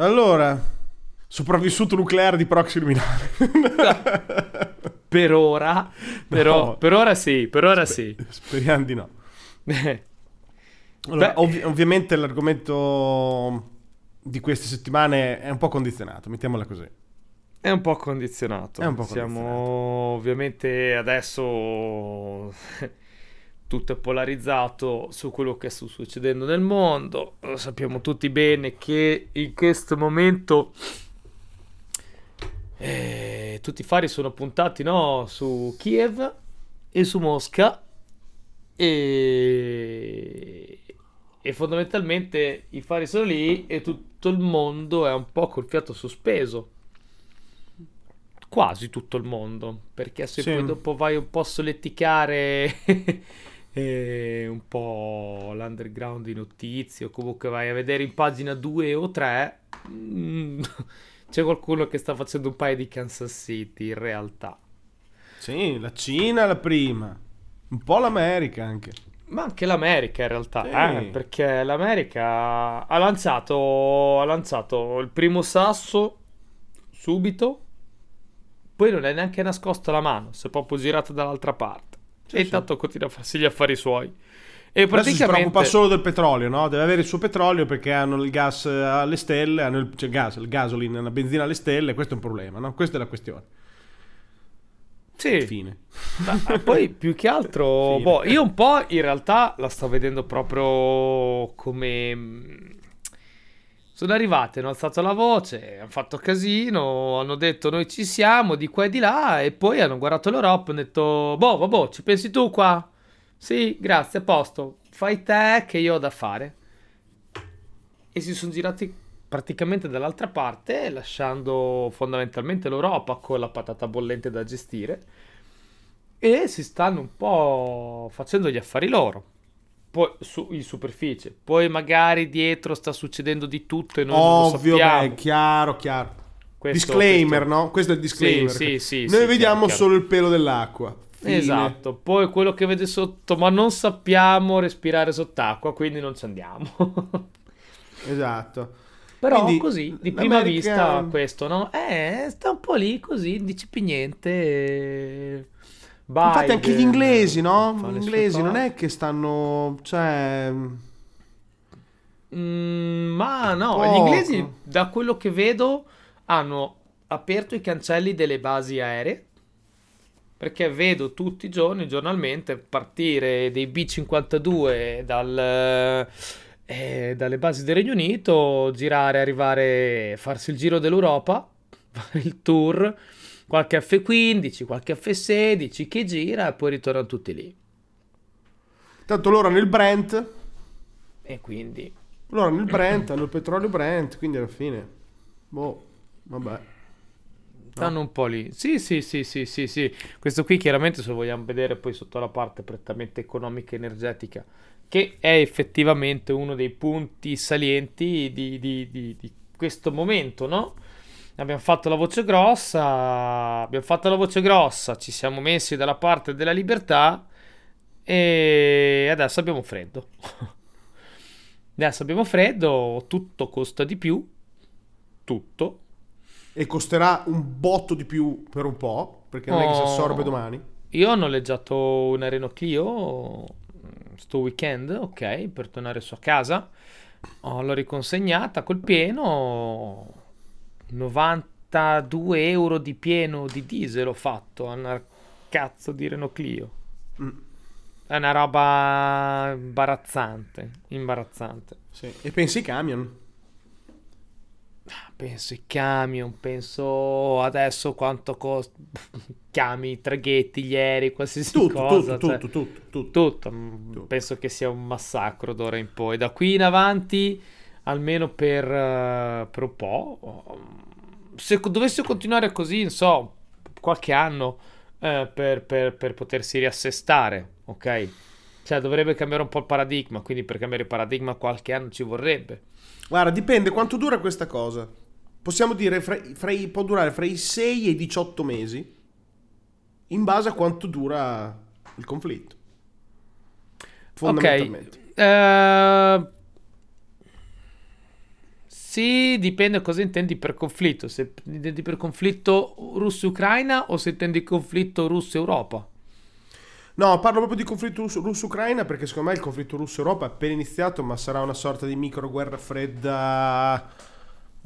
Allora, sopravvissuto nucleare di proxy luminare. per ora, però, No. per ora sì, per ora sì. Speriamo di no. Allora, ovvi- ovviamente l'argomento di queste settimane è un po' condizionato, mettiamola così. È un po' condizionato. È un po' Siamo condizionato. ovviamente adesso tutto è polarizzato su quello che sta succedendo nel mondo. Lo sappiamo tutti bene che in questo momento eh, tutti i fari sono puntati no, su Kiev e su Mosca e, e fondamentalmente i fari sono lì e tutto il mondo è un po' col fiato sospeso quasi tutto il mondo perché se Sì. poi dopo vai un po' a soletticare eh, un po' l'underground di notizie o comunque vai a vedere in pagina 2 o 3 mm, c'è qualcuno che sta facendo un paio di Kansas City in realtà Sì, la Cina la prima, un po' l'America anche. ma anche l'America in realtà Sì. eh, perché l'America ha lanciato, ha lanciato il primo sasso subito poi non è neanche nascosta la mano si è proprio girato dall'altra parte e intanto continua a farsi gli affari suoi e Adesso si preoccupa praticamente solo del petrolio, no? Deve avere il suo petrolio perché hanno il gas alle stelle, hanno il, cioè gas, il gasoline, la benzina alle stelle, questo è un problema, no? Questa è la questione. sì, Fine. Ma poi più che altro, boh, io un po' in realtà la sto vedendo proprio come. Sono arrivate, hanno alzato la voce, hanno fatto casino, hanno detto noi ci siamo di qua e di là e poi hanno guardato l'Europa e hanno detto boh, vabbè, ci pensi tu qua? Sì, grazie, a posto, fai te che io ho da fare. E si sono girati praticamente dall'altra parte, lasciando fondamentalmente l'Europa con la patata bollente da gestire e si stanno un po' facendo gli affari loro. Poi su, in superficie, poi magari dietro sta succedendo di tutto e noi Ovvio, non lo sappiamo. beh, chiaro, chiaro. Questo- disclaimer, questo- no? Questo è il disclaimer. Sì, sì, sì, Noi vediamo chiaro, chiaro. solo il pelo dell'acqua. Fine. Esatto, poi quello che vede sotto, ma non sappiamo respirare sott'acqua, quindi non ci andiamo. Esatto. Però Quindi, così, di prima vista, questo, no? Eh, sta un po' lì così, dici più niente. e- Infatti anche gli Biden inglesi, no? Gli inglesi non è che stanno... Cioè... Mm, ma no, Poco. gli inglesi, da quello che vedo, hanno aperto i cancelli delle basi aeree. Perché vedo tutti i giorni, giornalmente, partire dei B-52 dal, eh, dalle basi del Regno Unito, girare, arrivare, farsi il giro dell'Europa, fare il tour, qualche F-15, qualche F-16 che gira e poi ritornano tutti lì. Tanto loro hanno il Brent, E quindi... loro hanno il Brent, hanno il petrolio Brent, quindi alla fine... Boh, vabbè. Stanno un po' lì. Sì, sì, sì, sì, sì, sì. Questo qui chiaramente se lo vogliamo vedere poi sotto la parte prettamente economica e energetica, che è effettivamente uno dei punti salienti di, di- di- di questo momento, no? Abbiamo fatto la voce grossa, abbiamo fatto la voce grossa, ci siamo messi dalla parte della libertà e adesso abbiamo freddo. Adesso abbiamo freddo, tutto costa di più, tutto. E costerà un botto di più per un po', perché non è che si Oh. assorbe domani. Io ho noleggiato una Renault Clio mm, sto weekend, ok, per tornare su a casa. Oh, l'ho riconsegnata col pieno. 92 euro di pieno di diesel ho fatto a una cazzo di Renault Clio. Mm, È una roba imbarazzante, imbarazzante. sì. E pensi ai camion? Penso ai camion, penso adesso quanto costa chiami, traghetti, gli aerei, qualsiasi Tutto, cosa. tutto, cioè- tutto, tutto, tutto. Tutto. penso che sia un massacro d'ora in poi. Da qui in avanti, almeno per, eh, per un po', se dovesse continuare così, non so, qualche anno eh, per, per- per potersi riassestare, ok? Cioè dovrebbe cambiare un po' il paradigma, quindi per cambiare il paradigma qualche anno ci vorrebbe. Guarda, dipende quanto dura questa cosa. Possiamo dire, fra, fra i- può durare fra i 6 e i 18 mesi, in base a quanto dura il conflitto. Fondamentalmente. Ok, eh, Sì, dipende cosa intendi per conflitto. Se intendi per conflitto Russia-Ucraina o se intendi conflitto Russia-Europa. No, parlo proprio di conflitto russo-ucraina perché secondo me il conflitto russo-europa è appena iniziato, ma sarà una sorta di micro guerra fredda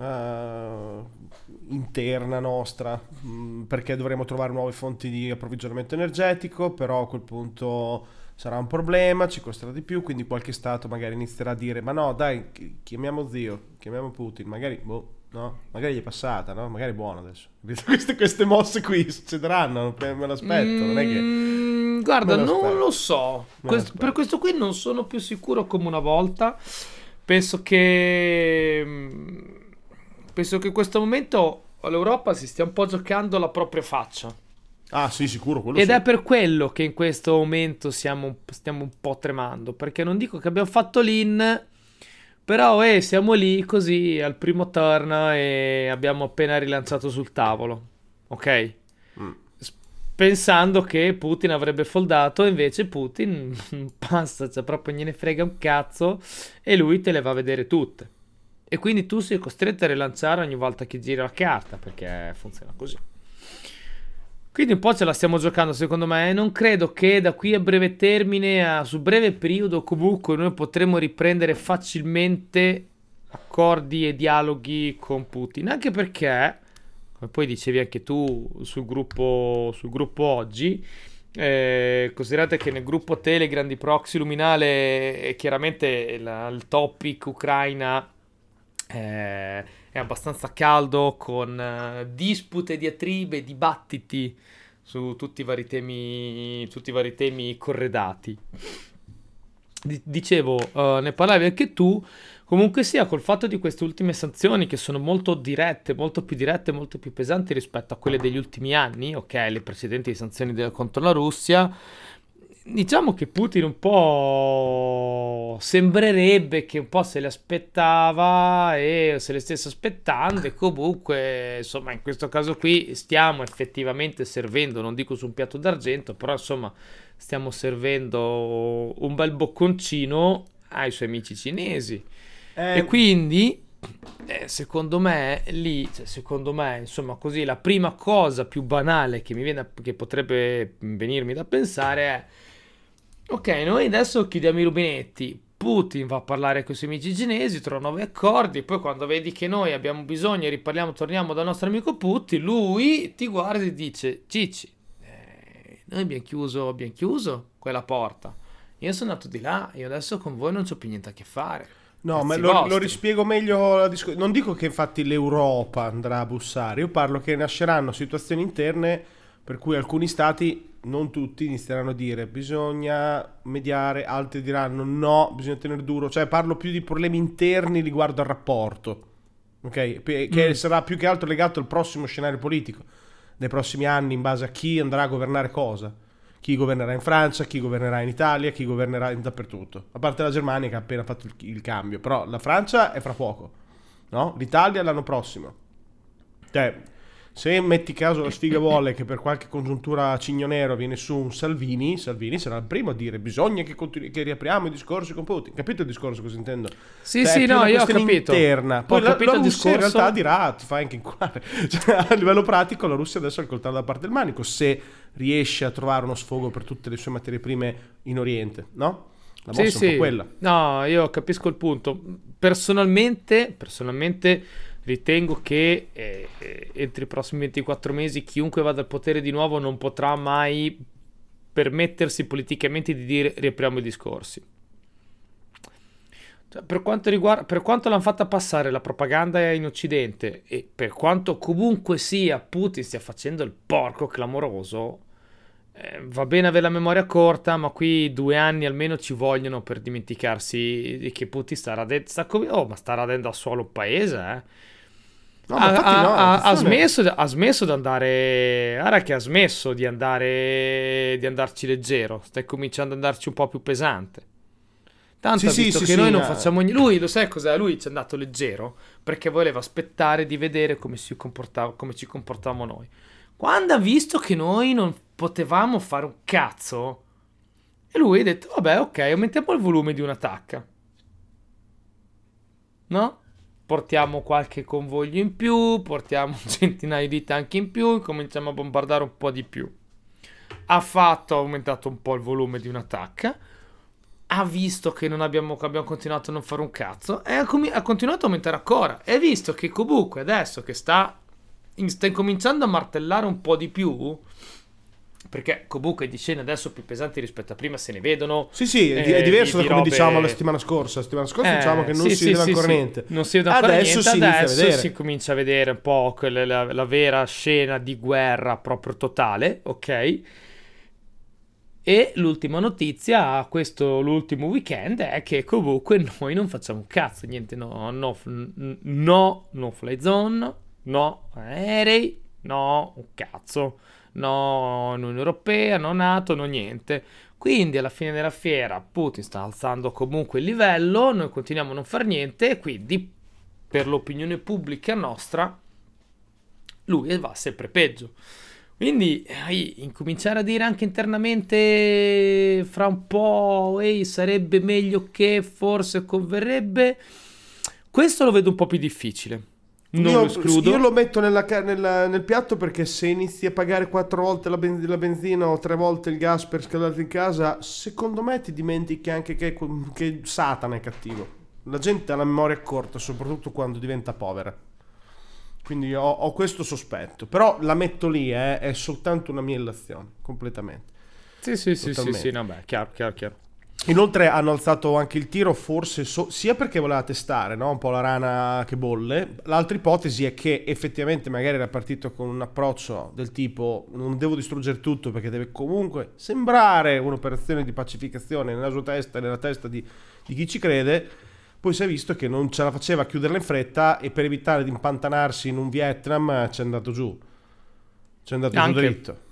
uh, interna nostra, mh, mm, perché dovremo trovare nuove fonti di approvvigionamento energetico, però a quel punto sarà un problema, ci costerà di più, quindi qualche Stato magari inizierà a dire ma no dai, chiamiamo zio, chiamiamo Putin, magari boh no? Magari gli è passata, no? Magari è buono adesso. Queste, queste mosse qui succederanno, me l'aspetto, mm, non è che... Mm, guarda, non lo so. Questo, per questo qui non sono più sicuro come una volta. Penso che... Penso che in questo momento l'Europa si stia un po' giocando la propria faccia. Ah, sì, sicuro. Ed sì. è per quello che in questo momento siamo, stiamo un po' tremando. Perché non dico che abbiamo fatto l'in però eh, siamo lì così al primo turn e abbiamo appena rilanciato sul tavolo. Ok? Mm. Pensando che Putin avrebbe foldato, invece Putin passa, cioè proprio gliene frega un cazzo e lui te le va a vedere tutte. E quindi tu sei costretto a rilanciare ogni volta che giri la carta, perché funziona così. Quindi un po' ce la stiamo giocando secondo me e non credo che da qui a breve termine, a, su breve periodo comunque noi potremo riprendere facilmente accordi e dialoghi con Putin, anche perché, come poi dicevi anche tu sul gruppo, sul gruppo oggi, eh, considerate che nel gruppo Telegram di Proxy Luminale è chiaramente la, il topic Ucraina eh, è abbastanza caldo con uh, dispute, diatribe, dibattiti su tutti i vari temi, tutti i vari temi corredati. D- dicevo, uh, ne parlavi anche tu, comunque sia col fatto di queste ultime sanzioni che sono molto dirette, molto più dirette, molto più pesanti rispetto a quelle degli ultimi anni, ok, le precedenti sanzioni contro la Russia, diciamo che Putin un po' sembrerebbe che un po' se le aspettava e se le stesse aspettando e comunque insomma in questo caso qui stiamo effettivamente servendo non dico su un piatto d'argento però insomma stiamo servendo un bel bocconcino ai suoi amici cinesi. Eh... e quindi eh, secondo me lì cioè, secondo me insomma così la prima cosa più banale che mi viene che potrebbe venirmi da pensare è Ok, noi adesso chiudiamo i rubinetti. Putin va a parlare con i suoi amici cinesi, trova nuovi accordi. Poi, quando vedi che noi abbiamo bisogno e riparliamo, torniamo dal nostro amico Putin, lui ti guarda e dice: Cicci, eh, noi abbiamo chiuso, abbiamo chiuso quella porta. Io sono andato di là, io adesso con voi non ho più niente a che fare. No, ma lo, lo, rispiego meglio discussione. Non dico che infatti l'Europa andrà a bussare, io parlo che nasceranno situazioni interne per cui alcuni stati non tutti inizieranno a dire bisogna mediare, altri diranno no, bisogna tenere duro, cioè parlo più di problemi interni riguardo al rapporto, ok? Che mm. sarà più che altro legato al prossimo scenario politico dei prossimi anni in base a chi andrà a governare cosa. Chi governerà in Francia, chi governerà in Italia, chi governerà dappertutto. A parte la Germania che ha appena fatto il, il cambio, però la Francia è fra poco, no? L'Italia l'anno prossimo. Cioè, se metti caso la sfiga vuole che per qualche congiuntura cignonero viene su un Salvini, Salvini sarà il primo a dire bisogna che, continu- che riapriamo i discorsi con Putin. Capito il discorso cosa intendo? Sì, cioè, sì, no, io ho capito. Interna. Poi ho la, capito la, Russia discorso... in realtà dirà, ti fai anche inculare. Cioè, a livello pratico la Russia adesso è il coltello da parte del manico se riesce a trovare uno sfogo per tutte le sue materie prime in Oriente, no? La mossa sì, è un sì. po' quella. No, io capisco il punto. Personalmente, personalmente ritengo che eh, eh entro i prossimi 24 mesi chiunque vada al potere di nuovo non potrà mai permettersi politicamente di dire riapriamo i discorsi. Cioè, per quanto riguarda, per quanto l'hanno fatta passare la propaganda in Occidente e per quanto comunque sia Putin stia facendo il porco clamoroso, eh, va bene avere la memoria corta, ma qui due anni almeno ci vogliono per dimenticarsi di che Putin sta radendo, sta come, oh, ma sta radendo a suolo un paese, eh. No, ha, no, ha, ha, smesso, ha, smesso, di andare. Guarda che ha smesso di andare. di andarci leggero. Stai cominciando ad andarci un po' più pesante. Tanto sì, ha visto sì, che sì, noi non facciamo niente. Lui, lo sai cos'è? Lui ci è andato leggero perché voleva aspettare di vedere come, si comportava, come ci comportavamo noi. Quando ha visto che noi non potevamo fare un cazzo, e lui ha detto: Vabbè, ok, aumentiamo il volume di una tacca. No? portiamo qualche convoglio in più, portiamo centinaia di tanchi in più, cominciamo a bombardare un po' di più. Ha fatto, ha aumentato un po' il volume di un'attacca, ha visto che abbiamo, abbiamo continuato a non fare un cazzo e ha, com- ha continuato a aumentare ancora. E visto che comunque adesso che sta, in- sta incominciando a martellare un po' di più, perché comunque di scene adesso più pesanti rispetto a prima se ne vedono. Sì, sì, è, di- è eh, diverso di- da di come robe- diciamo la settimana scorsa. La settimana scorsa Eh, diciamo che non sì, si sì, vedeva sì, ancora niente. Non si vede ancora Adesso niente, si adesso vedere. si comincia a vedere un po' quella- la, la vera scena di guerra proprio totale, ok? E l'ultima notizia, questo l'ultimo weekend, è che comunque noi non facciamo un cazzo, niente, no, no, no, no fly zone, no aerei, no un cazzo, no Unione Europea, no NATO, no niente. Quindi alla fine della fiera Putin sta alzando comunque il livello, noi continuiamo a non far niente e quindi per l'opinione pubblica nostra lui va sempre peggio. Quindi eh, incominciare a dire anche internamente fra un po', ehi, sarebbe meglio che forse converrebbe, questo lo vedo un po' più difficile. Non io, lo escludo. io lo metto nella nella- nel piatto perché se inizi a pagare quattro volte la, ben- la benzina o tre volte il gas per scaldarti in casa, secondo me ti dimentichi anche che, che Satana è cattivo. La gente ha la memoria corta, soprattutto quando diventa povera. Quindi ho, ho questo sospetto. Però la metto lì, eh, è soltanto una mia illazione, completamente. Sì, sì, sì, sì, sì, no, beh, chiaro, chiaro, chiaro. Inoltre hanno alzato anche il tiro, forse so- sia perché voleva testare no? un po' la rana che bolle. L'altra ipotesi è che effettivamente magari era partito con un approccio del tipo non devo distruggere tutto perché deve comunque sembrare un'operazione di pacificazione nella sua testa e nella testa di, di chi ci crede. Poi si è visto che non ce la faceva a chiuderla in fretta e per evitare di impantanarsi in un Vietnam eh, ci è andato giù. Ci è andato Anche. giù dritto.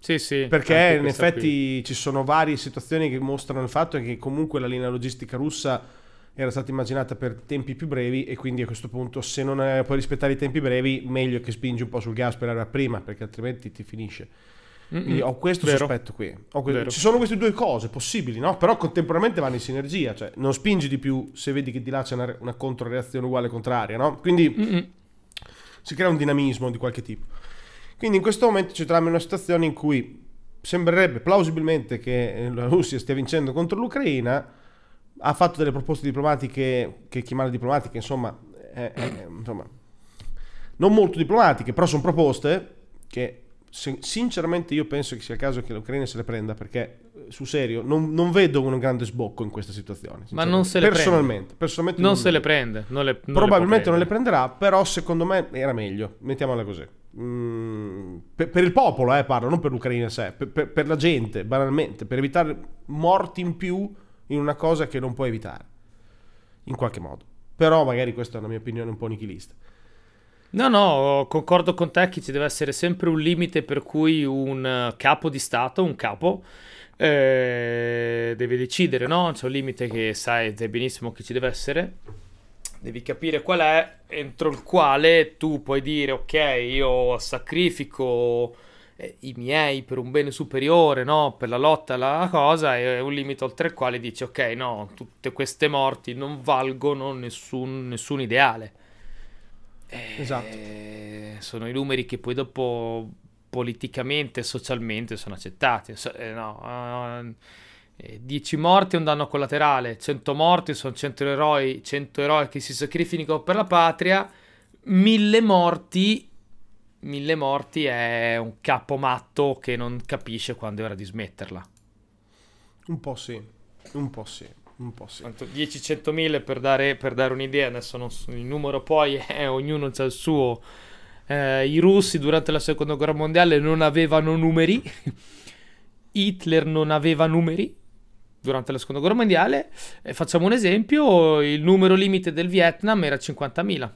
Sì, sì. Perché in effetti ci sono varie situazioni che mostrano il fatto che comunque la linea logistica russa era stata immaginata per tempi più brevi e quindi a questo punto se non eh, puoi rispettare i tempi brevi meglio che spingi un po' sul gas per arrivare prima perché altrimenti ti finisce. qui. Mm-mm. Quindi ho questo Vero. sospetto qui. Que-. Ci sono queste due cose possibili, no? Però contemporaneamente vanno in sinergia, cioè non spingi di più se vedi che di là c'è una, una controreazione uguale contraria, no? Quindi Mm-mm. si crea un dinamismo di qualche tipo. Quindi in questo momento ci troviamo in una situazione in cui sembrerebbe plausibilmente che eh, la Russia stia vincendo contro l'Ucraina, ha fatto delle proposte diplomatiche che chiamare diplomatiche, insomma, eh, eh, insomma, non molto diplomatiche, però sono proposte che sin- sinceramente io penso che sia il caso che l'Ucraina se le prenda perché eh, sul serio non, non vedo un grande sbocco in questa situazione. Ma non se le personalmente, personalmente Non non- se le prende. Non le, non Probabilmente le non le prenderà, però secondo me era meglio, mettiamola così. Mm, per, per il popolo, eh, parlo, non per l'Ucraina in sé, per, per- per la gente, banalmente, per evitare morti in più in una cosa che non puoi evitare, in qualche modo. Però magari questa è una mia opinione un po' nichilista. No, no, concordo con te che ci deve essere sempre un limite per cui un capo di Stato, un capo, eh, deve decidere, no? C'è un limite che sai benissimo che ci deve essere. Devi capire qual è, entro il quale tu puoi dire, ok, io sacrifico eh, i miei per un bene superiore, no? Per la lotta alla cosa, e un limite oltre il quale dici, ok, no, tutte queste morti non valgono nessun, nessun ideale. Eh, Esatto. Sono i numeri che poi dopo politicamente e socialmente sono accettati. So- eh, no, eh, 10 morti è un danno collaterale, 100 morti sono 100 eroi, 100 eroi che si sacrificano per la patria, 1000 morti, 1000 morti è un capo matto che non capisce quando è ora di smetterla. Un po' sì, un po' sì, un po' sì. Quanto 10-100.000 per dare, per dare un'idea, adesso non so- il numero poi è ognuno ha il suo. Eh, I russi durante la seconda guerra mondiale non avevano numeri, Hitler non aveva numeri durante la seconda guerra mondiale. Eh, facciamo un esempio, il numero limite del Vietnam era 50.000.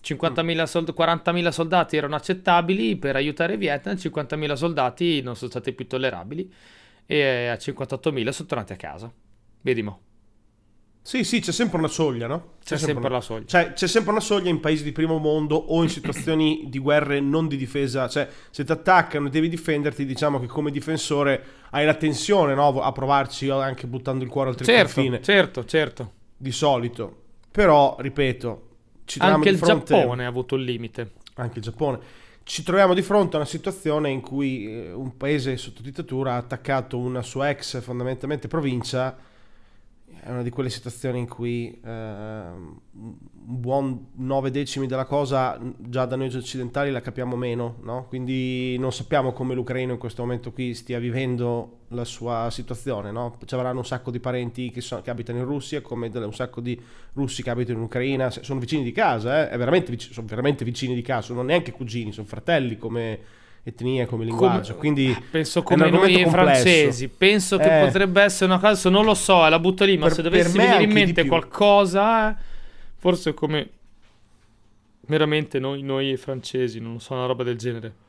50.000 sold- 40.000 soldati erano accettabili per aiutare il Vietnam, 50.000 soldati non sono stati più tollerabili e a 58.000 sono tornati a casa. Vedi mo. Sì, sì, c'è sempre una soglia, no? C'è sempre una- la soglia. Cioè, c'è sempre una soglia in paesi di primo mondo o in situazioni di guerre non di difesa. Cioè, se ti attaccano e devi difenderti, diciamo che come difensore hai la tensione, no? A provarci anche buttando il cuore oltre il Certo, confine, certo, certo. di solito. Però, ripeto, ci troviamo Anche il fronte... Giappone ha avuto un limite. Anche il Giappone. Ci troviamo di fronte a una situazione in cui eh, un paese sotto dittatura ha attaccato una sua ex fondamentalmente provincia. È una di quelle situazioni in cui eh, un buon 9 decimi della cosa già da noi occidentali la capiamo meno, no? quindi non sappiamo come l'Ucraino in questo momento qui stia vivendo la sua situazione. No? Ci avranno un sacco di parenti che, so, che abitano in Russia, come un sacco di russi che abitano in Ucraina, sono vicini di casa, eh? veramente, sono veramente vicini di casa, sono neanche cugini, sono fratelli come etnia, come linguaggio. Come, Quindi penso come noi francesi. Penso che eh, potrebbe essere una cosa, non lo so, la butto lì, ma per, se dovessi venire in mente qualcosa, forse come meramente noi, noi francesi, non so, una roba del genere.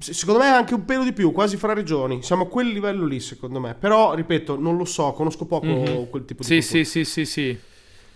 Secondo me è anche un pelo di più, quasi fra regioni. Siamo a quel livello lì, secondo me. Però, ripeto, non lo so, conosco poco mm-hmm. quel tipo di Sì, sì, sì, sì, sì.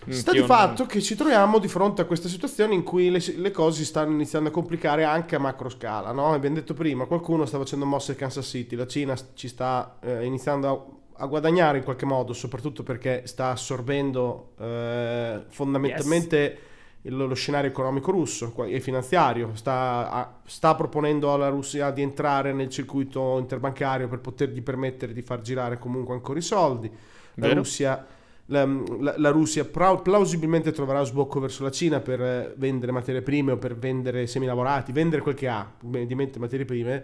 Sta di fatto non... che ci troviamo di fronte a questa situazione in cui le, le, cose si stanno iniziando a complicare anche a macro scala. No? Abbiamo detto prima, qualcuno sta facendo mosse a Kansas City, la Cina ci sta eh, iniziando a, a, guadagnare in qualche modo, soprattutto perché sta assorbendo eh, fondamentalmente yes. lo, scenario economico russo e finanziario. Sta, sta proponendo alla Russia di entrare nel circuito interbancario per potergli permettere di far girare comunque ancora i soldi. La Vero? Russia la, la, la Russia plausibilmente troverà sbocco verso la Cina per eh, vendere materie prime o per vendere semilavorati, vendere quel che ha, mediamente materie prime,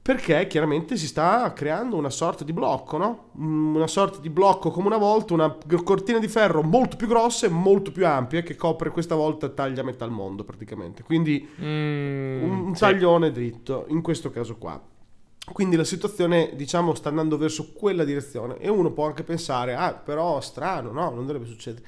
perché chiaramente si sta creando una sorta di blocco, no? Mm, una sorta di blocco come una volta, una cortina di ferro molto più grossa e molto più ampia che copre questa volta taglia metà il mondo praticamente. Quindi mm, un, sì. taglione dritto, in questo caso qua. Quindi la situazione, diciamo, sta andando verso quella direzione e uno può anche pensare, ah, però strano, no, non dovrebbe succedere.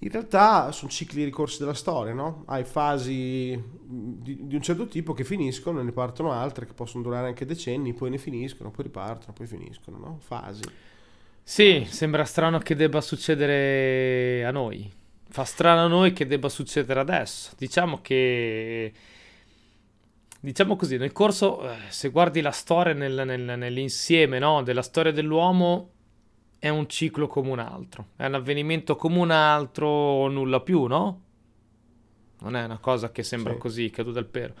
In realtà sono cicli ricorsi della storia, no? Hai fasi di, di, un certo tipo che finiscono, ne partono altre che possono durare anche decenni, poi ne finiscono, poi ripartono, poi finiscono, no? Fasi. Sì, fasi. sembra strano che debba succedere a noi. Fa strano a noi che debba succedere adesso. Diciamo che diciamo così, nel corso, eh, se guardi la storia nel, nel, nell'insieme no, della storia dell'uomo, è un ciclo come un altro, è un avvenimento come un altro o nulla più, no? Non è una cosa che sembra sì. così, caduta al pero.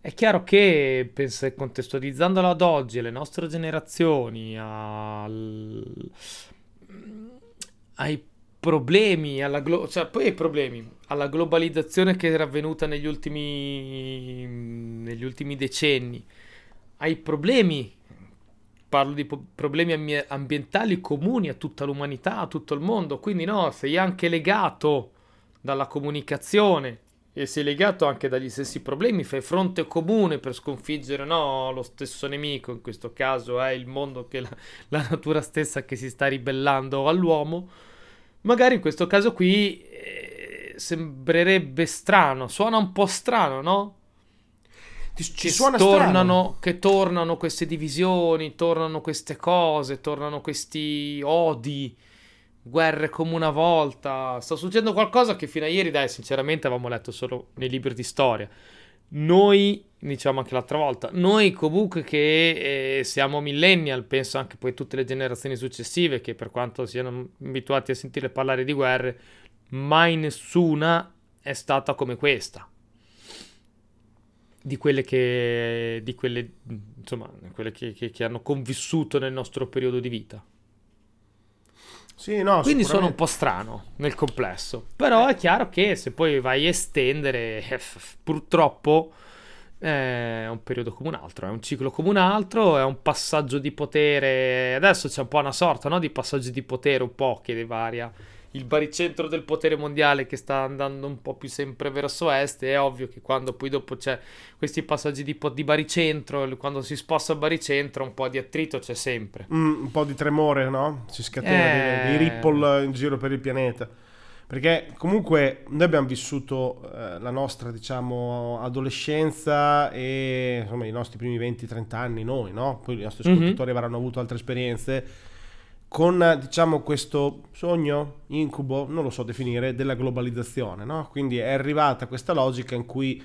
È chiaro che, pensa, contestualizzandolo ad oggi, alle nostre generazioni, al... ai problemi, alla glo- cioè problemi, alla globalizzazione che era avvenuta negli ultimi, negli ultimi decenni, ai problemi, parlo di po- problemi ambi- ambientali comuni a tutta l'umanità, a tutto il mondo, quindi no, sei anche legato dalla comunicazione e sei legato anche dagli stessi problemi, fai fronte comune per sconfiggere no, lo stesso nemico, in questo caso è il mondo che la, la natura stessa che si sta ribellando all'uomo magari in questo caso qui eh, sembrerebbe strano, suona un po' strano, no? Ti, ci che suona tornano, strano. Che tornano queste divisioni, tornano queste cose, tornano questi odi, guerre come una volta. Sta succedendo qualcosa che fino a ieri, dai, sinceramente avevamo letto solo nei libri di storia. Noi, diciamo anche l'altra volta, noi comunque che eh, siamo millennial, penso anche poi tutte le generazioni successive che per quanto siano abituati a sentire parlare di guerre, mai nessuna è stata come questa. Di quelle che, di quelle, insomma, quelle che, che, che hanno convissuto nel nostro periodo di vita. Sì, no, Quindi sono un po' strano nel complesso. Però è chiaro che se poi vai a estendere, eh, purtroppo è un periodo come un altro, è un ciclo come un altro, è un passaggio di potere. Adesso c'è un po' una sorta no? di passaggio di potere, un po' che varia il baricentro del potere mondiale che sta andando un po' più sempre verso est, è ovvio che quando poi dopo c'è questi passaggi di, di baricentro, quando si sposta il baricentro, un po' di attrito c'è sempre. Mm, un po' di tremore, no? Si scatena eh... di ripple in giro per il pianeta. Perché comunque noi abbiamo vissuto eh, la nostra, diciamo, adolescenza e insomma i nostri primi 20-30 anni, noi, no? Poi i nostri mhm. ascoltatori mm-hmm. avranno avuto altre esperienze con diciamo questo sogno, incubo, non lo so definire, della globalizzazione, no? Quindi è arrivata questa logica in cui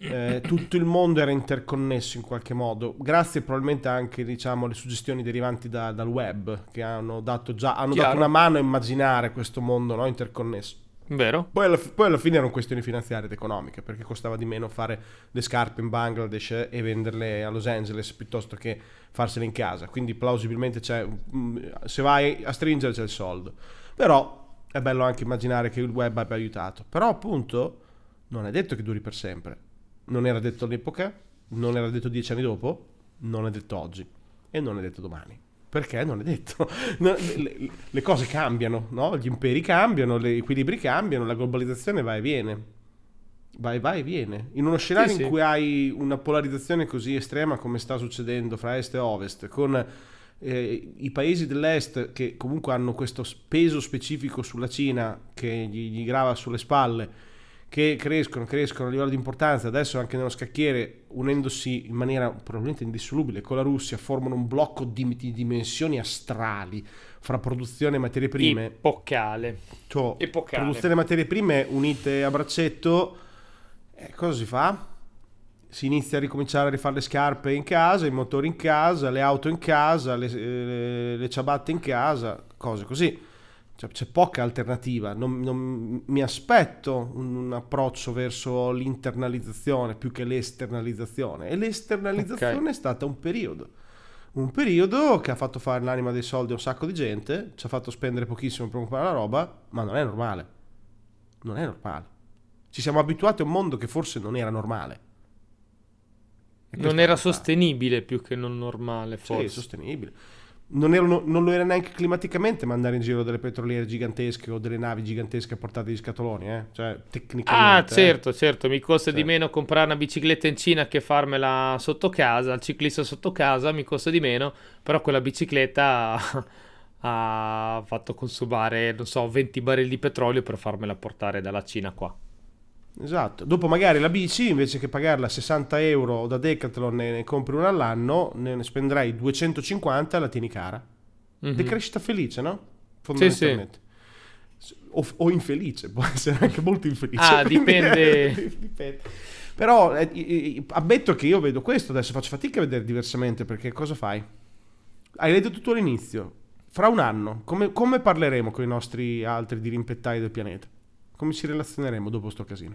eh, tutto il mondo era interconnesso in qualche modo, grazie probabilmente anche diciamo alle suggestioni derivanti da, dal web che hanno dato già hanno dato una mano a immaginare questo mondo no? interconnesso. Vero. Poi alla, poi alla, fine erano questioni finanziarie ed economiche, perché costava di meno fare le scarpe in Bangladesh e venderle a Los Angeles piuttosto che farsele in casa. Quindi plausibilmente c'è, se vai a stringere c'è il soldo. Però è bello anche immaginare che il web abbia aiutato. Però appunto non è detto che duri per sempre. Non era detto all'epoca, non era detto dieci anni dopo, non è detto oggi e non è detto domani. Perché non è detto. No, le, le, cose cambiano, no? gli imperi cambiano, gli equilibri cambiano, la globalizzazione va e viene. Va e va e viene. In uno scenario sì, in sì. cui hai una polarizzazione così estrema come sta succedendo fra est e ovest, con eh, i paesi dell'est che comunque hanno questo peso specifico sulla Cina che gli, gli grava sulle spalle, che crescono, crescono a livello di importanza, adesso anche nello scacchiere, unendosi in maniera probabilmente indissolubile con la Russia, formano un blocco di, di dimensioni astrali fra produzione e materie prime. Epocale. Cioè, Epocale. Produzione e materie prime unite a braccetto, eh, cosa si fa? Si inizia a ricominciare a rifare le scarpe in casa, i motori in casa, le auto in casa, le, le, le ciabatte in casa, cose così cioè, c'è poca alternativa. Non, non, mi aspetto un, un, approccio verso l'internalizzazione più che l'esternalizzazione. E l'esternalizzazione okay. è stata un periodo. Un periodo che ha fatto fare l'anima dei soldi a un sacco di gente, ci ha fatto spendere pochissimo per comprare la roba, ma non è normale. Non è normale. Ci siamo abituati a un mondo che forse non era normale. Non era sostenibile più che non normale, forse. Sì, sostenibile non, erano, non, lo era neanche climaticamente mandare in giro delle petroliere gigantesche o delle navi gigantesche a portata di scatoloni, eh? cioè tecnicamente. Ah, certo, eh. certo, mi costa certo. di meno comprare una bicicletta in Cina che farmela sotto casa, il ciclista sotto casa mi costa di meno, però quella bicicletta ha fatto consumare, non so, 20 barili di petrolio per farmela portare dalla Cina qua. Esatto, dopo magari la bici invece che pagarla 60 euro da Decathlon ne, ne compri una all'anno, ne spenderai 250 e la tieni cara. Mm-hmm. Decrescita felice, no? Fondamentalmente. Sì, sì. O, o, infelice, può essere anche molto infelice. Ah, dipende. dipende. Però eh, ammetto che io vedo questo, adesso faccio fatica a vedere diversamente perché cosa fai? Hai detto tutto all'inizio, fra un anno, come, come parleremo con i nostri altri dirimpettai del pianeta? Come ci relazioneremo dopo sto casino?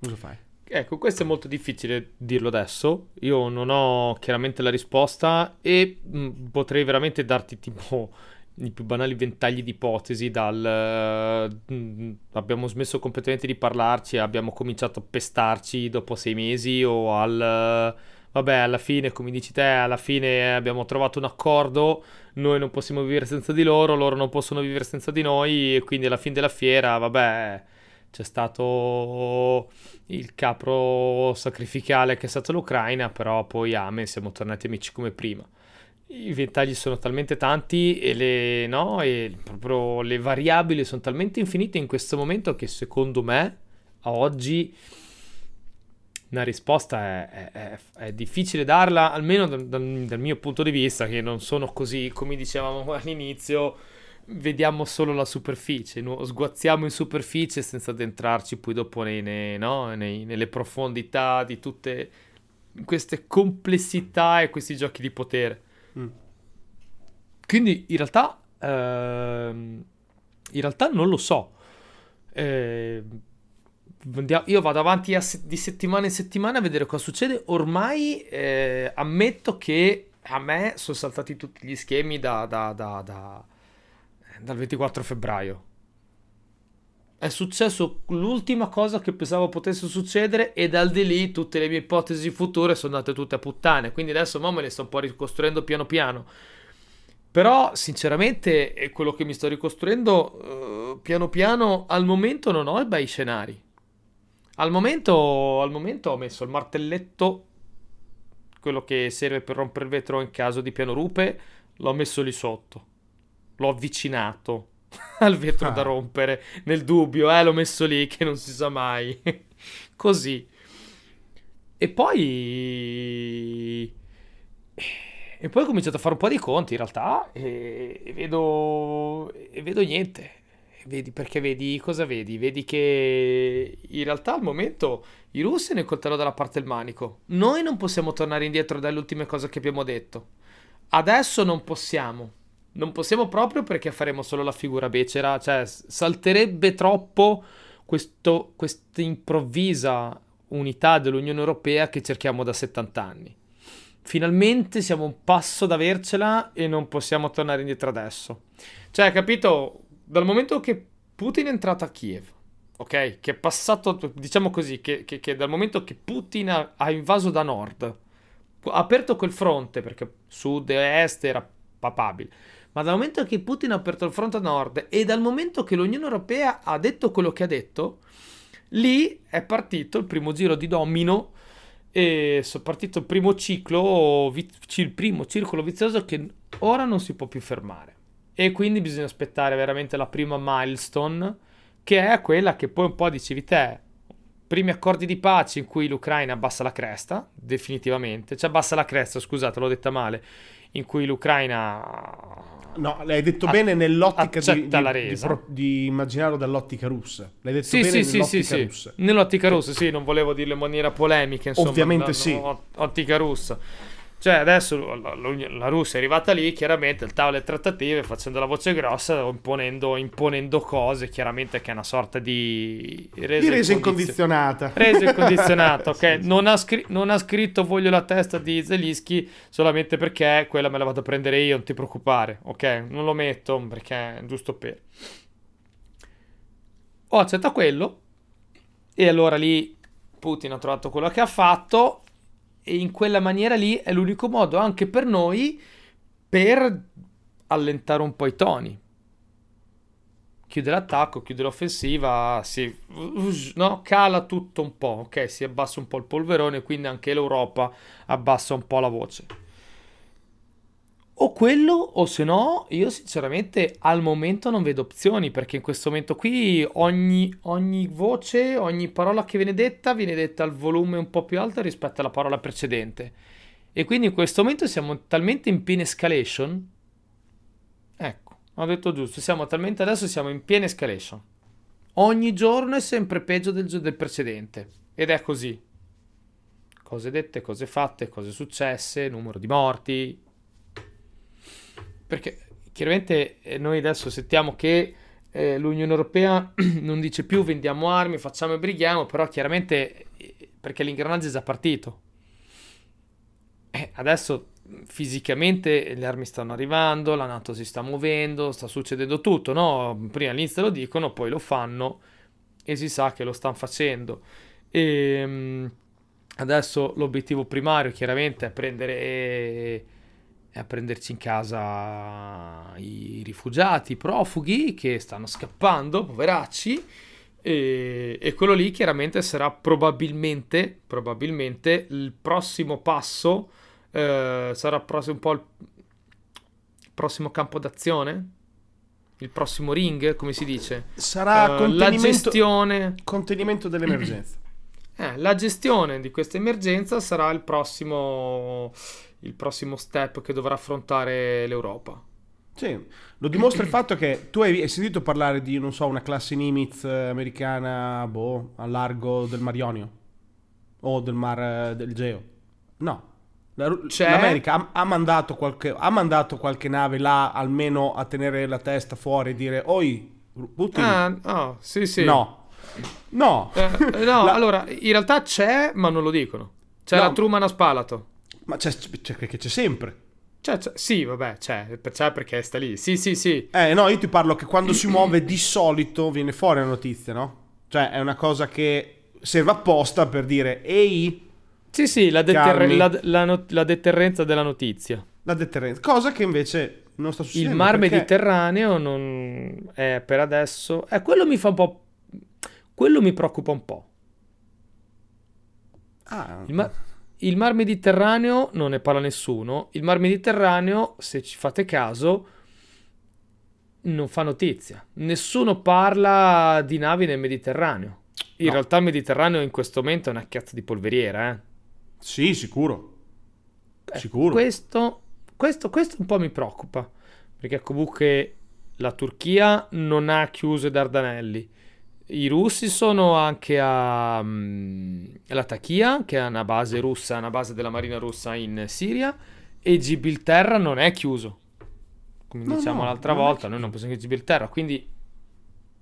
Cosa fai? Ecco, questo è molto difficile dirlo adesso. Io non ho chiaramente la risposta e mh, mm, potrei veramente darti tipo i più banali ventagli di ipotesi dal mh, abbiamo smesso completamente di parlarci abbiamo cominciato a pestarci dopo sei mesi o al vabbè alla fine come dici te alla fine abbiamo trovato un accordo noi non possiamo vivere senza di loro, loro non possono vivere senza di noi e quindi alla fine della fiera, vabbè, c'è stato il capro sacrificale che è stato l'Ucraina, però poi amen, siamo tornati amici come prima. I ventagli sono talmente tanti e le, no, e proprio le variabili sono talmente infinite in questo momento che secondo me a oggi una risposta è, è, è, difficile darla, almeno dal, dal, mio punto di vista, che non sono così, come dicevamo all'inizio, vediamo solo la superficie, no? sguazziamo in superficie senza addentrarci poi dopo nei, nei, no? nei, nelle profondità di tutte queste complessità e questi giochi di potere. Mm. Quindi in realtà, ehm, in realtà non lo so. Eh, io vado avanti se- di settimana in settimana a vedere cosa succede. Ormai eh, ammetto che a me sono saltati tutti gli schemi da, da, da, dal 24 febbraio. È successo l'ultima cosa che pensavo potesse succedere e dal di lì tutte le mie ipotesi future sono andate tutte a puttane. Quindi adesso mo me le sto un po' ricostruendo piano piano. Però sinceramente quello che mi sto ricostruendo uh, piano piano al momento non ho i bei scenari. Al momento, al momento ho messo il martelletto, quello che serve per rompere il vetro in caso di piano rupe, l'ho messo lì sotto. L'ho avvicinato al vetro ah. da rompere. Nel dubbio, eh, l'ho messo lì che non si sa mai. Così. E poi... E poi ho cominciato a fare un po' di conti in realtà e, e vedo... e vedo niente. Vedi, perché vedi cosa vedi? Vedi che in realtà al momento i russi ne coltello dalla parte del manico. Noi non possiamo tornare indietro dalle ultime cose che abbiamo detto. Adesso non possiamo. Non possiamo proprio perché faremo solo la figura becera, cioè salterebbe troppo questa improvvisa unità dell'Unione Europea che cerchiamo da 70 anni. Finalmente siamo un passo da avercela e non possiamo tornare indietro adesso. Cioè, capito? Dal momento che Putin è entrato a Kiev, ok? Che è passato, diciamo così, che, che, che dal momento che Putin ha, ha, invaso da nord, ha aperto quel fronte, perché sud e est era papabile, ma dal momento che Putin ha aperto il fronte a nord e dal momento che l'Unione Europea ha detto quello che ha detto, lì è partito il primo giro di domino e è partito il primo ciclo, il primo circolo vizioso che ora non si può più fermare. E quindi bisogna aspettare veramente la prima milestone, che è quella che poi un po' dicevi te, primi accordi di pace in cui l'Ucraina abbassa la cresta, definitivamente, cioè abbassa la cresta, scusate, l'ho detta male, in cui l'Ucraina No, l'hai detto a- bene nell'ottica di, di, la resa. Di, di, immaginarlo dall'ottica russa. L'hai detto sì, bene sì, nell'ottica sì, russa. Nell'ottica russa, sì, non volevo dirlo in maniera polemica, insomma. Ovviamente sì. Ottica russa. Cioè, adesso la, la, Russia è arrivata lì, chiaramente, il tavolo delle trattative, facendo la voce grossa, imponendo, imponendo cose, chiaramente che è una sorta di resa, di resa incondizionata. Resa incondizionata, ok? Non ha, scri- non ha, scritto voglio la testa di Zelischi solamente perché quella me la vado a prendere io, non ti preoccupare, ok? Non lo metto perché è giusto per... Ho accettato quello e allora lì Putin ha trovato quello che ha fatto in quella maniera lì è l'unico modo anche per noi per allentare un po' i toni. Chiude l'attacco, chiude l'offensiva, si, no? cala tutto un po', ok? Si abbassa un po' il polverone, quindi anche l'Europa abbassa un po' la voce. O quello, o se no, io sinceramente al momento non vedo opzioni, perché in questo momento qui ogni, ogni voce, ogni parola che viene detta, viene detta al volume un po' più alto rispetto alla parola precedente. E quindi in questo momento siamo talmente in piena escalation. Ecco, ho detto giusto, siamo talmente adesso siamo in piena escalation. Ogni giorno è sempre peggio del, del precedente. Ed è così. Cose dette, cose fatte, cose successe, numero di morti, perché chiaramente eh, noi adesso sentiamo che eh, l'Unione Europea non dice più vendiamo armi, facciamo e brighiamo, però chiaramente eh, perché l'ingranaggio è già partito. Eh, adesso fisicamente le armi stanno arrivando, la Nato si sta muovendo, sta succedendo tutto, no? Prima all'inizio lo dicono, poi lo fanno e si sa che lo stanno facendo. E ehm, adesso l'obiettivo primario chiaramente è prendere e a prenderci in casa i rifugiati, i profughi che stanno scappando, poveracci. E, e, quello lì chiaramente sarà probabilmente, probabilmente il prossimo passo, eh, sarà un po' il prossimo campo d'azione, il prossimo ring, come si dice? Sarà uh, la gestione... Contenimento dell'emergenza. Eh, la gestione di questa emergenza sarà il prossimo il prossimo step che dovrà affrontare l'Europa. Sì, lo dimostra il fatto che tu hai, hai, sentito parlare di, non so, una classe Nimitz americana, boh, a largo del Mar Ionio o del Mar del Geo. No. La, L'America ha, ha, mandato qualche, ha mandato qualche nave là almeno a tenere la testa fuori e dire Oi, Putin. Ah, oh, sì, sì. No. No. Eh, no, la... allora, in realtà c'è, ma non lo dicono. C'è no, la Truman a Spalato. Ma c'è, c'è, c'è, c'è sempre. C'è, c'è, sì, vabbè, c'è, c'è perché sta lì. Sì, sì, sì. Eh, no, io ti parlo che quando si muove di solito viene fuori la notizia, no? Cioè, è una cosa che serve apposta per dire, ehi... Sì, sì, la, deterre- la, la, not- la deterrenza della notizia. La deterrenza, cosa che invece non sta succedendo. Il mar perché... Mediterraneo non è per adesso... Eh, quello mi fa un po'... Quello mi preoccupa un po'. Ah, il mar il Mar Mediterraneo non ne parla nessuno. Il Mar Mediterraneo, se ci fate caso, non fa notizia. Nessuno parla di navi nel Mediterraneo. In no. realtà il Mediterraneo in questo momento è una cazzo di polveriera, eh? Sì, sicuro. Eh, sicuro. Questo, questo, questo un po' mi preoccupa. Perché comunque la Turchia non ha chiuso i Dardanelli i russi sono anche a, um, Latakia, che è una base russa, una base della marina russa in Siria, e Gibilterra non è chiuso. come No, diciamo no, l'altra volta, noi non possiamo chiudere Gibilterra, quindi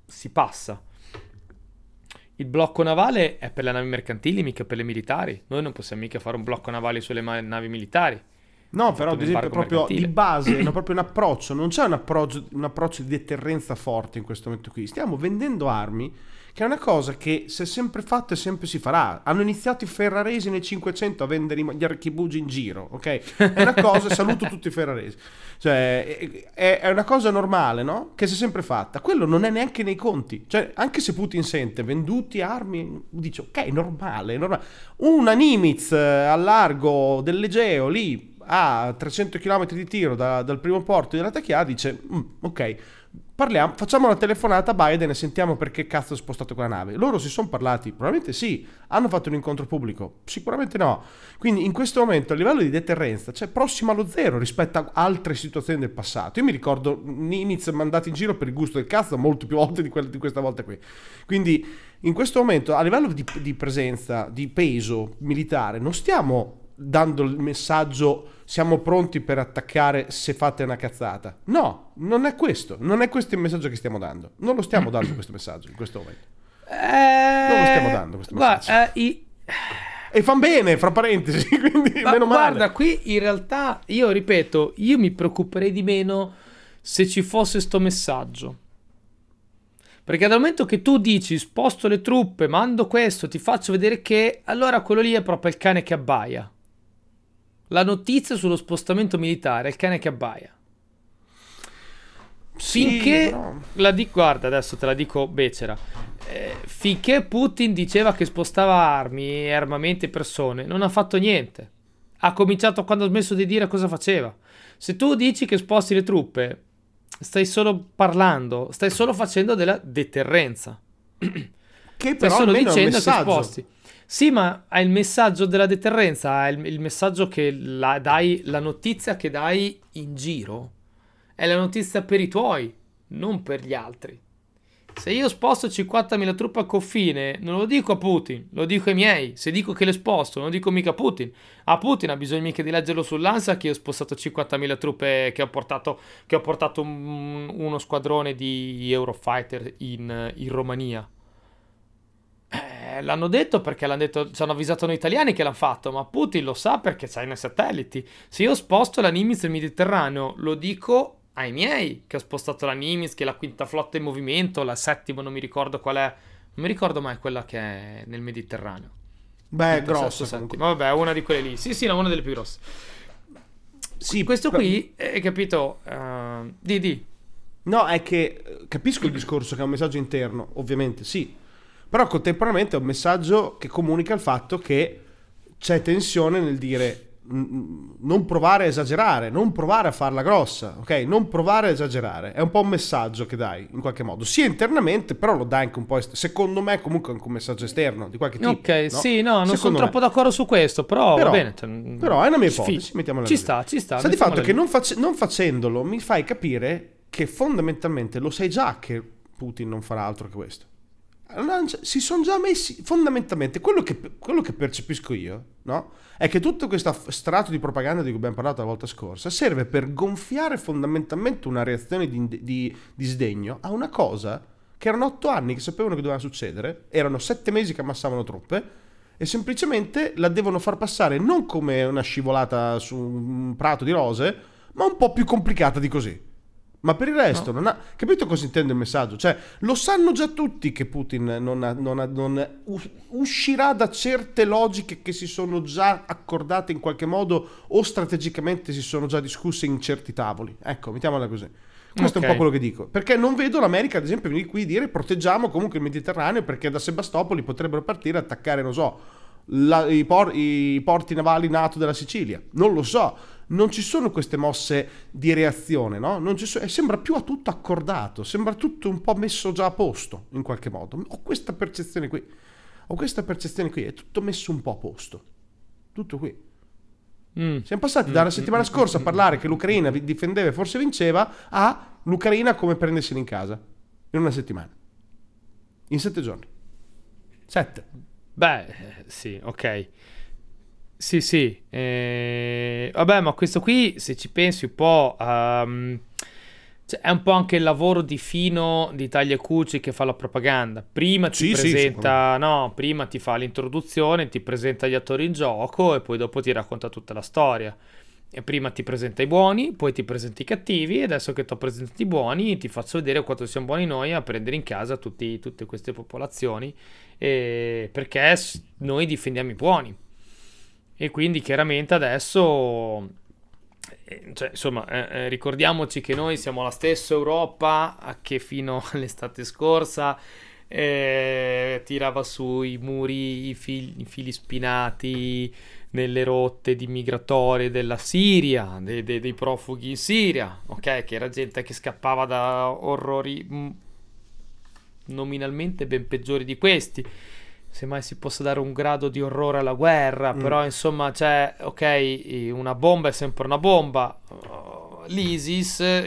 si passa. Il blocco navale è per le navi mercantili, mica per le militari. Noi non possiamo mica fare un blocco navale sulle navi militari. No, però ad esempio proprio mercantile. di base, no, proprio un approccio, non c'è un approccio, un approccio di deterrenza forte in questo momento qui. Stiamo vendendo armi, che è una cosa che si è sempre fatta e sempre si farà. Hanno iniziato i ferraresi nel 500 a vendere gli archibugi in giro, ok? È una cosa, saluto tutti i ferraresi. Cioè, è, è una cosa normale, no? Che si è sempre fatta. Quello non è neanche nei conti. Cioè, anche se Putin sente venduti armi, dice, ok, normale, normale. Una Nimitz eh, al largo dell'Egeo, lì, a 300 km di tiro da- dal primo porto di Latakia, dice, "Mm, ok, parliamo, facciamo una telefonata a Biden e sentiamo perché cazzo è spostato quella nave. Loro si sono parlati, probabilmente sì, hanno fatto un incontro pubblico, sicuramente no. Quindi in questo momento a livello di deterrenza c'è prossimo allo zero rispetto a altre situazioni del passato. Io mi ricordo Nimitz mandati in giro per il gusto del cazzo molte più volte di, quelle- di questa volta qui. Quindi in questo momento a livello di, di presenza, di peso militare, non stiamo dando il messaggio siamo pronti per attaccare se fate una cazzata. No, non è questo, non è questo il messaggio che stiamo dando. Non lo stiamo dando questo messaggio in questo momento. Non lo stiamo dando questo guarda, eh, i- E fan bene, fra parentesi, quindi Ma meno male. guarda, qui in realtà io ripeto, io mi preoccuperei di meno se ci fosse sto messaggio. Perché dal momento che tu dici sposto le truppe, mando questo, ti faccio vedere che, allora quello lì è proprio il cane che abbaia. La notizia sullo spostamento militare è il cane che abbaia. Sì, Finché però- la dico, guarda, adesso te la dico becera. Eh, finché Putin diceva che spostava armi, e armamenti e persone, non ha fatto niente. Ha cominciato quando ha smesso di dire cosa faceva. Se tu dici che sposti le truppe, stai solo parlando, stai solo facendo della deterrenza. Che Stai però solo è un dicendo che sposti. Sì, ma hai il messaggio della deterrenza, hai il, il messaggio che la, dai, la notizia che dai in giro è la notizia per i tuoi, non per gli altri. Se io sposto 50.000 truppe a confine, non lo dico a Putin, lo dico ai miei. Se dico che le sposto, non lo dico mica a Putin. A Putin ha bisogno mica di leggerlo sull'ANSA che ho spostato 50.000 truppe, che ho portato, che ho portato un- uno squadrone di Eurofighter in, in Romania. Eh, l'hanno detto perché l'hanno detto, ci hanno avvisato noi italiani che l'hanno fatto, ma Putin lo sa perché c'ha nei satelliti. Se io sposto la Nimitz nel Mediterraneo, lo dico ai miei che ho spostato la Nimitz, che è la quinta flotta in movimento, la settima, non mi ricordo qual è. Non mi ricordo mai quella che è nel Mediterraneo. Beh, comunque. settima. Vabbè, una di quelle lì. Sì, sì, una delle più grosse. Sì, Questo però- qui, hai capito? Uh, di, di. No, è che eh, capisco il discorso che è un messaggio interno, ovviamente sì, però contemporaneamente è un messaggio che comunica il fatto che c'è tensione nel dire non provare a esagerare, non provare a farla grossa, ok? Non provare a esagerare, è un po' un messaggio che dai in qualche modo, sia internamente, però lo dai anche un po', est- secondo me comunque anche un messaggio esterno di qualche tipo. Ok, sì, no, non sono Secondo me. troppo d'accordo su questo, però, Però- va bene. Però è una mia ipotesi, mettiamola Ci sta, ci sta. Sta di fatto che non, face- non facendolo mi fai capire che fondamentalmente lo sai già che Putin non farà altro che questo. C'è- Si sono già messi fondamentalmente quello che, quello che percepisco io, no? È che tutto questo strato di propaganda di cui abbiamo parlato la volta scorsa serve per gonfiare fondamentalmente una reazione di, di- di sdegno a una cosa che erano otto anni che sapevano che doveva succedere, erano sette mesi che ammassavano truppe e semplicemente la devono far passare non come una scivolata su un prato di rose, ma un po' più complicata di così. Ma per il resto, non ha capito cosa intende il messaggio? Cioè, lo sanno già tutti che Putin non, ha- non ha- non us- uscirà da certe logiche che si sono già accordate in qualche modo o strategicamente si sono già discusse in certi tavoli. Ecco, mettiamola così. Questo è un po' quello che dico. Perché non vedo l'America, ad esempio, venire qui a dire proteggiamo comunque il Mediterraneo perché da Sebastopoli potrebbero partire a attaccare, non so, la- i, por- i porti navali NATO della Sicilia. Non lo so. Non ci sono queste mosse di reazione, no? Non ci so- sembra più a tutto accordato, sembra tutto un po' messo già a posto in qualche modo. Ho questa percezione qui. Ho questa percezione qui, è tutto messo un po' a posto. Tutto qui. Mm. Siamo passati dalla settimana scorsa a parlare che l'Ucraina difendeva e forse vinceva a l'Ucraina come prendersela in casa. In una settimana. In sette giorni. Sette. Beh, eh, sì, ok. Sì, sì. eh, Vabbè, ma questo qui, se ci pensi un po', ehm, Cioè, è un po' anche il lavoro di fino di Taglia Cucci che fa la propaganda. Prima ti Sì, sì, presenta, no, prima ti fa l'introduzione, ti presenta gli attori in gioco e poi dopo ti racconta tutta la storia. E prima ti presenta i buoni, poi ti presenta i cattivi, e adesso che ti ho presentato i buoni, ti faccio vedere quanto siamo buoni noi a prendere in casa tutti- tutte queste popolazioni, e- perché noi difendiamo i buoni. E quindi chiaramente adesso, eh, cioè, insomma, eh, eh, ricordiamoci che noi siamo la stessa Europa che fino all'estate scorsa eh, tirava sui muri i fil- i fili spinati nelle rotte di migratorie della Siria, dei, dei- dei profughi in Siria, ok? Che era gente che scappava da orrori mm, nominalmente ben peggiori di questi. Se mai si possa dare un grado di orrore alla guerra, Mm. però insomma c'è, ok, una bomba è sempre una bomba. Uh, L'ISIS, e,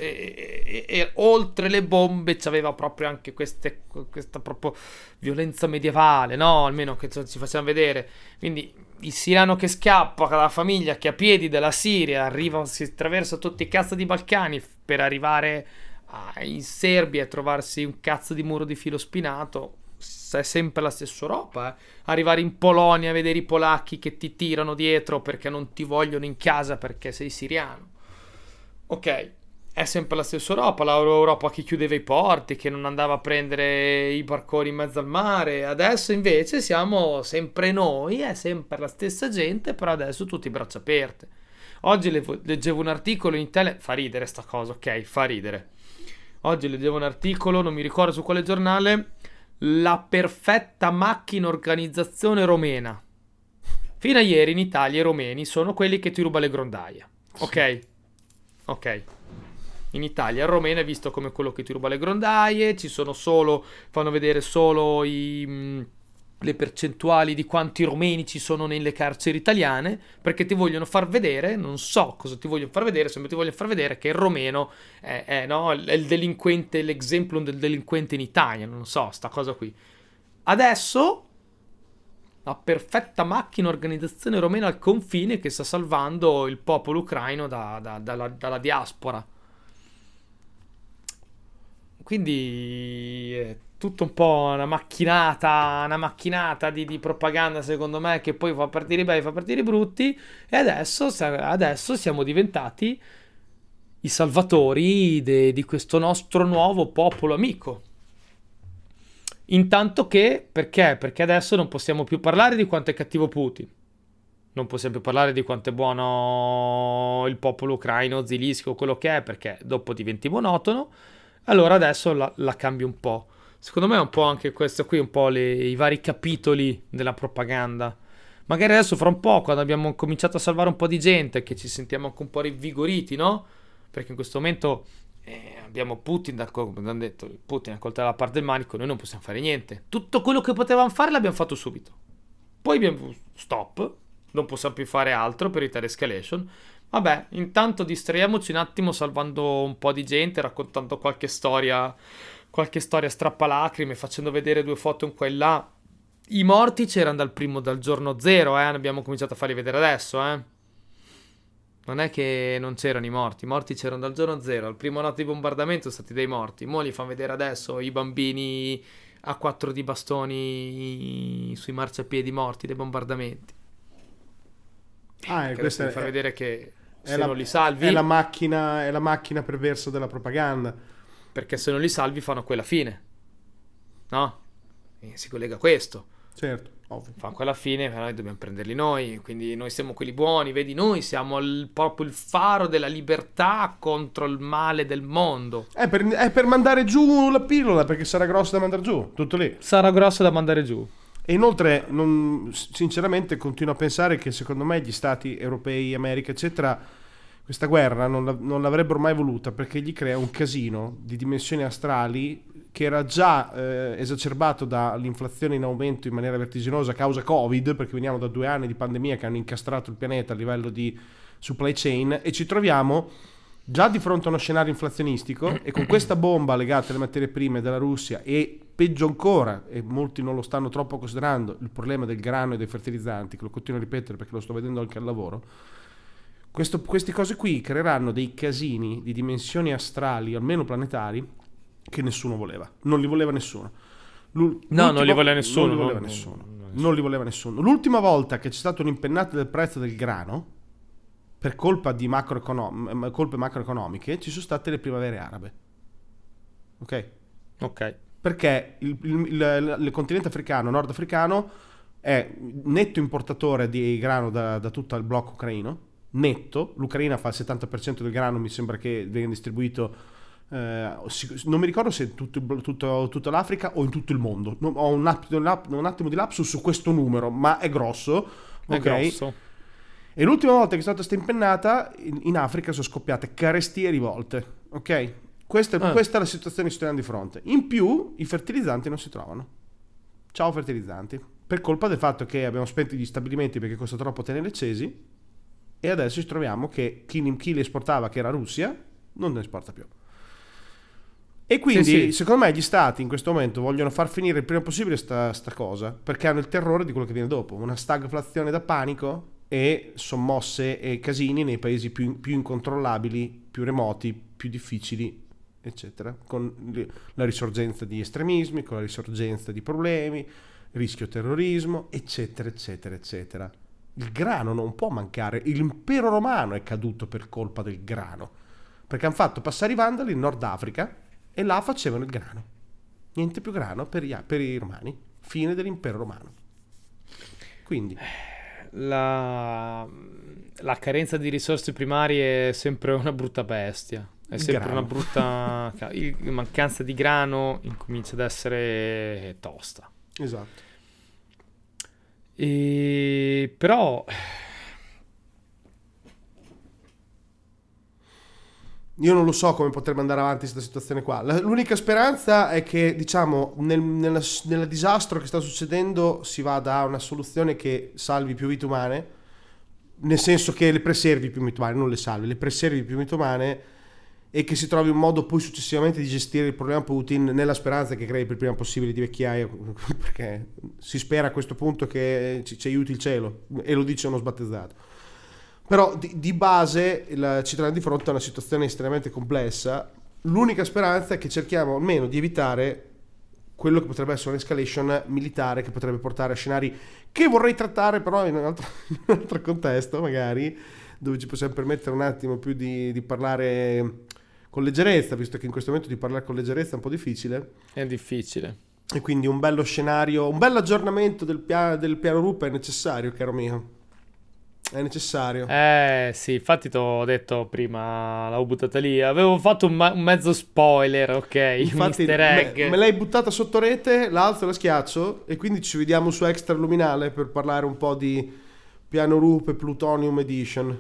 e- e oltre le bombe, c'aveva proprio anche queste, questa proprio violenza medievale, no? Almeno che ci facciamo vedere. Quindi il siriano che scappa, la famiglia che a piedi dalla Siria arriva, si attraversa tutti i cazzo di Balcani per arrivare a- in Serbia e trovarsi un cazzo di muro di filo spinato. S- È sempre la stessa Europa. eh. Arrivare in Polonia vedere i polacchi che ti tirano dietro perché non ti vogliono in casa perché sei siriano. Ok, è sempre la stessa Europa, l'Europa che chiudeva i porti, che non andava a prendere i barconi in mezzo al mare. Adesso invece siamo sempre noi, è sempre la stessa gente, però adesso tutti braccia aperte. Oggi leggevo un articolo in Italia, fa ridere sta cosa, ok, fa ridere. Oggi leggevo un articolo, non mi ricordo su quale giornale, la perfetta macchina organizzazione romena. Fino a ieri in Italia i romeni sono quelli che ti ruba le grondaie. Ok? Ok. In Italia il romeno è visto come quello che ti ruba le grondaie, ci sono solo, fanno vedere solo i, mh, le percentuali di quanti romeni ci sono nelle carceri italiane, perché ti vogliono far vedere, non so cosa ti vogliono far vedere, sembra ti vogliono far vedere che il romeno è, è, no, è il delinquente, l'esempio del delinquente in Italia, non so, sta cosa qui. Adesso la perfetta macchina organizzazione romena al confine che sta salvando il popolo ucraino da- da- dalla, dalla diaspora. Quindi è tutto un po' una macchinata, una macchinata di, di propaganda secondo me che poi fa partire i belli, fa partire i brutti e adesso, adesso siamo diventati i salvatori de- di questo nostro nuovo popolo amico. Intanto che, perché? Perché adesso non possiamo più parlare di quanto è cattivo Putin. Non possiamo più parlare di quanto è buono il popolo ucraino, Zelensky o quello che è, perché dopo diventi monotono. Allora adesso la, la cambi un po'. Secondo me è un po' anche questo qui, un po' le- i vari capitoli della propaganda. Magari adesso fra un po', quando abbiamo cominciato a salvare un po' di gente, che ci sentiamo anche un po' rinvigoriti, no? Perché in questo momento eh, abbiamo Putin, come abbiamo detto, Putin ha coltello la parte del manico, noi non possiamo fare niente. Tutto quello che potevamo fare l'abbiamo fatto subito. Poi abbiamo stop, non possiamo più fare altro per evitare escalation. Vabbè, intanto distraiamoci un attimo salvando un po' di gente, raccontando qualche storia, qualche storia strappalacrime, facendo vedere due foto in qua e là. I morti c'erano dal primo, dal giorno zero, eh, abbiamo cominciato a farli vedere adesso, eh. Non è che non c'erano i morti, i morti c'erano dal giorno zero. Al primo notte di bombardamento sono stati dei morti. Mo li fanno vedere adesso i bambini a quattro di bastoni sui marciapiedi morti dai bombardamenti. Ah, e devi è, far vedere che se la, non li salvi, è la macchina, è la macchina perversa della propaganda. perché se non li salvi fanno quella fine. No? E si collega a questo. Certo, ovvio. Fanno quella fine, però noi dobbiamo prenderli noi. Quindi noi siamo quelli buoni, vedi, noi siamo il- proprio il faro della libertà contro il male del mondo. È per, è per mandare giù la pillola perché sarà grossa da mandare giù, tutto lì. Sarà grosso da mandare giù. E inoltre, non- sinceramente, continuo a pensare che secondo me gli stati europei, America, eccetera, questa guerra non, la- non l'avrebbero mai voluta perché gli crea un casino di dimensioni astrali che era già eh, esacerbato dall'inflazione in aumento in maniera vertiginosa a causa Covid, perché veniamo da due anni di pandemia che hanno incastrato il pianeta a livello di supply chain e ci troviamo già di fronte a uno scenario inflazionistico e con questa bomba legata alle materie prime della Russia e peggio ancora, e molti non lo stanno troppo considerando, il problema del grano e dei fertilizzanti, che lo continuo a ripetere perché lo sto vedendo anche al lavoro, Questo- queste cose qui creeranno dei casini di dimensioni astrali, almeno planetari, che nessuno voleva. Non li voleva nessuno. L'ul- No, non li voleva nessuno, Non li voleva no, nessuno. no, no, Non li voleva nessuno. L'ultima volta che c'è stata un'impennata del prezzo del grano, per colpa di macroeconom- colpe macroeconomiche, ci sono state le primavere arabe. Ok? Ok. perché il, il- il- il continente africano, nordafricano, è netto importatore di grano da, da tutto il blocco ucraino, netto, l'Ucraina fa il 70% del grano, mi sembra che venga distribuito, eh, non mi ricordo se in tutto, tutto- tutta l'Africa o in tutto il mondo, ho un, attimo di lap- un attimo di lapsus su questo numero, ma è grosso. È ok? grosso. E l'ultima volta che è stata questa impennata, in, in Africa sono scoppiate carestie e rivolte. Ok? Questa, Ah. questa è la situazione che ci troviamo di fronte. In più, i fertilizzanti non si trovano. Ciao fertilizzanti. Per colpa del fatto che abbiamo spento gli stabilimenti perché costa troppo tenere accesi. E adesso ci troviamo che chi, chi li esportava, che era Russia, non ne esporta più. E quindi, Sì, sì. secondo me, gli stati in questo momento vogliono far finire il prima possibile sta, sta cosa perché hanno il terrore di quello che viene dopo. Una stagflazione da panico e sommosse e casini nei paesi più, più incontrollabili, più remoti, più difficili, eccetera. Con la risorgenza di estremismi, con la risorgenza di problemi, rischio terrorismo, eccetera, eccetera, eccetera. Il grano non può mancare. L'impero romano è caduto per colpa del grano. Perché hanno fatto passare i vandali in Nord Africa e là facevano il grano. Niente più grano per, gli- per i romani. Fine dell'impero romano. Quindi, La... la carenza di risorse primarie è sempre una brutta bestia. È sempre grano. una brutta... il- mancanza di grano incomincia ad essere tosta. esatto. E... Però... Io non lo so come potrebbe andare avanti questa situazione qua. L'unica speranza è che, diciamo, nel, nella- nel disastro che sta succedendo si vada a una soluzione che salvi più vite umane, nel senso che le preservi più vite umane, non le salvi, le preservi più vite umane e che si trovi un modo poi successivamente di gestire il problema Putin nella speranza che crei per il prima possibile di vecchiaia, perché si spera a questo punto che ci, ci aiuti il cielo, e lo dice uno sbattezzato. Però di, di base il- ci troviamo di fronte a una situazione estremamente complessa. L'unica speranza è che cerchiamo almeno di evitare quello che potrebbe essere un'escalation militare che potrebbe portare a scenari che vorrei trattare però in un altro, in un altro contesto magari, dove ci possiamo permettere un attimo più di, di parlare con leggerezza, visto che in questo momento di parlare con leggerezza è un po' difficile. È difficile. E quindi un bello scenario, un bello aggiornamento del, pia- del piano RUP è necessario, caro mio. È necessario. Eh sì, infatti ti ho detto prima, l'avevo buttata lì. Avevo fatto un, ma- un mezzo spoiler, ok? Infatti, me, me l'hai buttata sotto rete, l'alzo e la schiaccio e quindi ci vediamo su Extra Luminale per parlare un po' di piano RUP e Plutonium Edition.